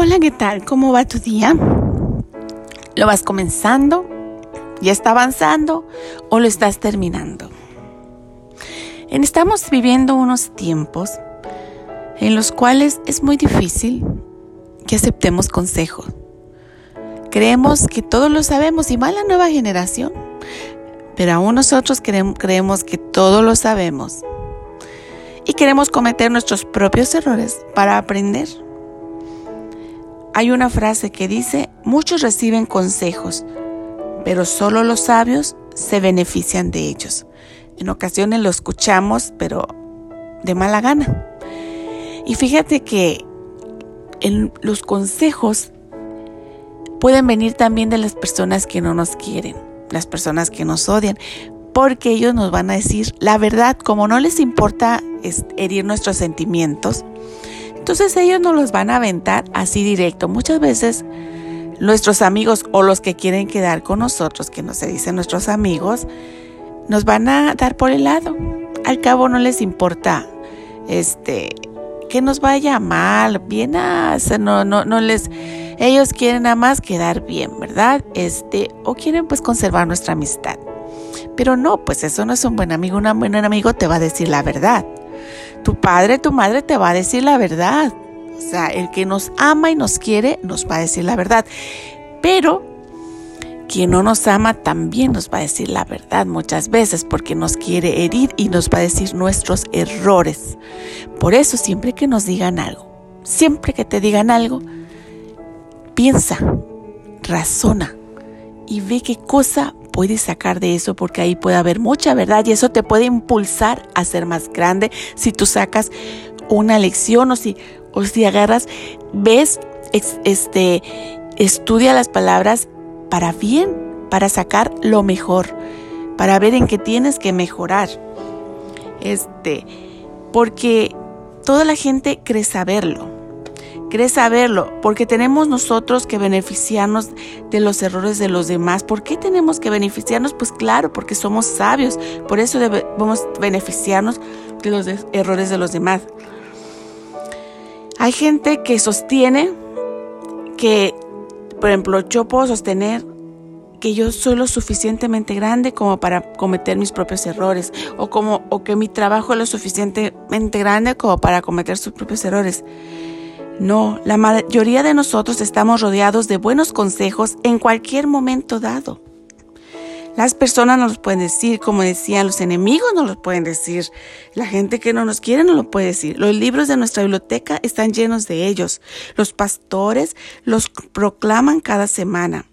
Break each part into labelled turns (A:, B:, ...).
A: Hola, ¿qué tal? ¿Cómo va tu día? ¿Lo vas comenzando? ¿Ya está avanzando? ¿O lo estás terminando? Estamos viviendo unos tiempos en los cuales es muy difícil que aceptemos consejos. Creemos que todos lo sabemos y más la nueva generación, pero aún nosotros creemos que todo lo sabemos y queremos cometer nuestros propios errores para aprender. Hay una frase que dice, muchos reciben consejos, pero solo los sabios se benefician de ellos. En ocasiones lo escuchamos, pero de mala gana. Y fíjate que los consejos pueden venir también de las personas que no nos quieren, las personas que nos odian, porque ellos nos van a decir la verdad, como no les importa herir nuestros sentimientos, entonces ellos nos los van a aventar así directo. Muchas veces nuestros amigos o los que quieren quedar con nosotros, que no se dicen nuestros amigos, nos van a dar por el lado. Al cabo no les importa este que nos vaya mal, bien, ah, no, no, no les, ellos quieren nada más quedar bien, ¿verdad? Este, o quieren pues conservar nuestra amistad. Pero no, pues eso no es un buen amigo, un buen amigo te va a decir la verdad. Tu padre, tu madre te va a decir la verdad. O sea, el que nos ama y nos quiere nos va a decir la verdad. Pero quien no nos ama también nos va a decir la verdad muchas veces porque nos quiere herir y nos va a decir nuestros errores. Por eso siempre que nos digan algo, siempre que te digan algo, piensa, razona y ve qué cosa puedes sacar de eso porque ahí puede haber mucha verdad y eso te puede impulsar a ser más grande si tú sacas una lección o si, o si agarras, ves, este, estudia las palabras para bien, para sacar lo mejor, para ver en qué tienes que mejorar. Este, porque toda la gente cree saberlo ¿Querés saberlo? Porque tenemos nosotros que beneficiarnos de los errores de los demás. ¿Por qué tenemos que beneficiarnos? Pues claro, porque somos sabios. Por eso debemos beneficiarnos de los errores de los demás. Hay gente que sostiene que, por ejemplo, yo puedo sostener que yo soy lo suficientemente grande como para cometer mis propios errores o como o que mi trabajo es lo suficientemente grande como para cometer sus propios errores. No, la mayoría de nosotros estamos rodeados de buenos consejos en cualquier momento dado. Las personas nos los pueden decir, como decían, los enemigos nos los pueden decir, la gente que no nos quiere nos lo puede decir. Los libros de nuestra biblioteca están llenos de ellos. Los pastores los proclaman cada semana.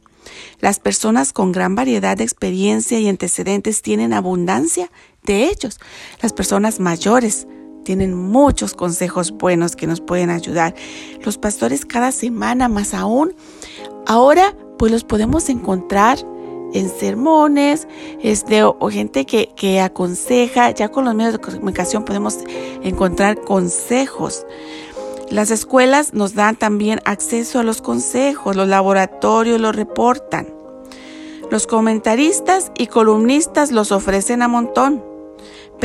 A: Las personas con gran variedad de experiencia y antecedentes tienen abundancia de ellos. Las personas mayores tienen muchos consejos buenos que nos pueden ayudar. Los pastores cada semana, más aún, ahora pues los podemos encontrar en sermones, este, o, gente que, que, aconseja, ya con los medios de comunicación podemos encontrar consejos. Las escuelas nos dan también acceso a los consejos, los laboratorios los reportan. Los comentaristas y columnistas los ofrecen a montón.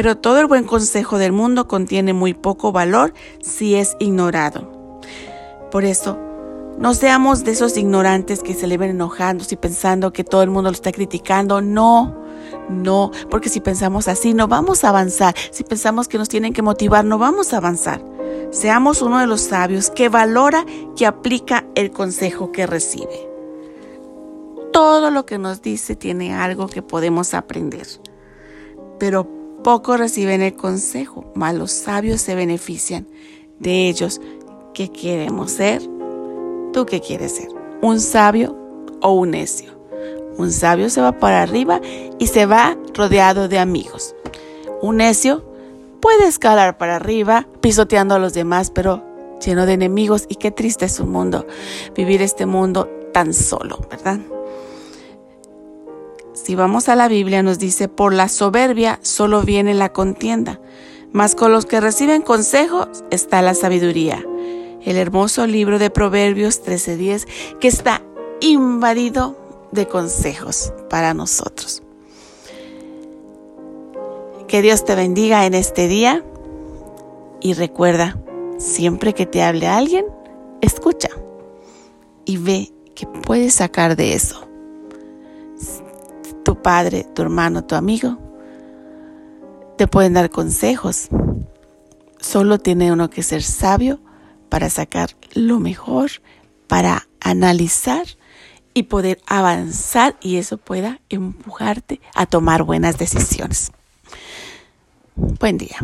A: Pero todo el buen consejo del mundo contiene muy poco valor si es ignorado. Por eso, no seamos de esos ignorantes que se le ven enojando y pensando que todo el mundo lo está criticando. No, no, porque si pensamos así no vamos a avanzar. Si pensamos que nos tienen que motivar, no vamos a avanzar. Seamos uno de los sabios que valora, que aplica el consejo que recibe. Todo lo que nos dice tiene algo que podemos aprender. Pero Pocos reciben el consejo, mas los sabios se benefician de ellos. ¿Qué queremos ser? ¿Tú qué quieres ser? ¿Un sabio o un necio? Un sabio se va para arriba y se va rodeado de amigos. Un necio puede escalar para arriba pisoteando a los demás, pero lleno de enemigos y qué triste es un mundo, vivir este mundo tan solo, ¿verdad? Si vamos a la Biblia nos dice, por la soberbia solo viene la contienda, mas con los que reciben consejos está la sabiduría. El hermoso libro de Proverbios 13:10 que está invadido de consejos para nosotros. Que Dios te bendiga en este día y recuerda, siempre que te hable alguien, escucha. y ve qué puedes sacar de eso. Tu padre, tu hermano, tu amigo te pueden dar consejos. Solo tiene uno que ser sabio para sacar lo mejor, para analizar y poder avanzar y eso pueda empujarte a tomar buenas decisiones. Buen día.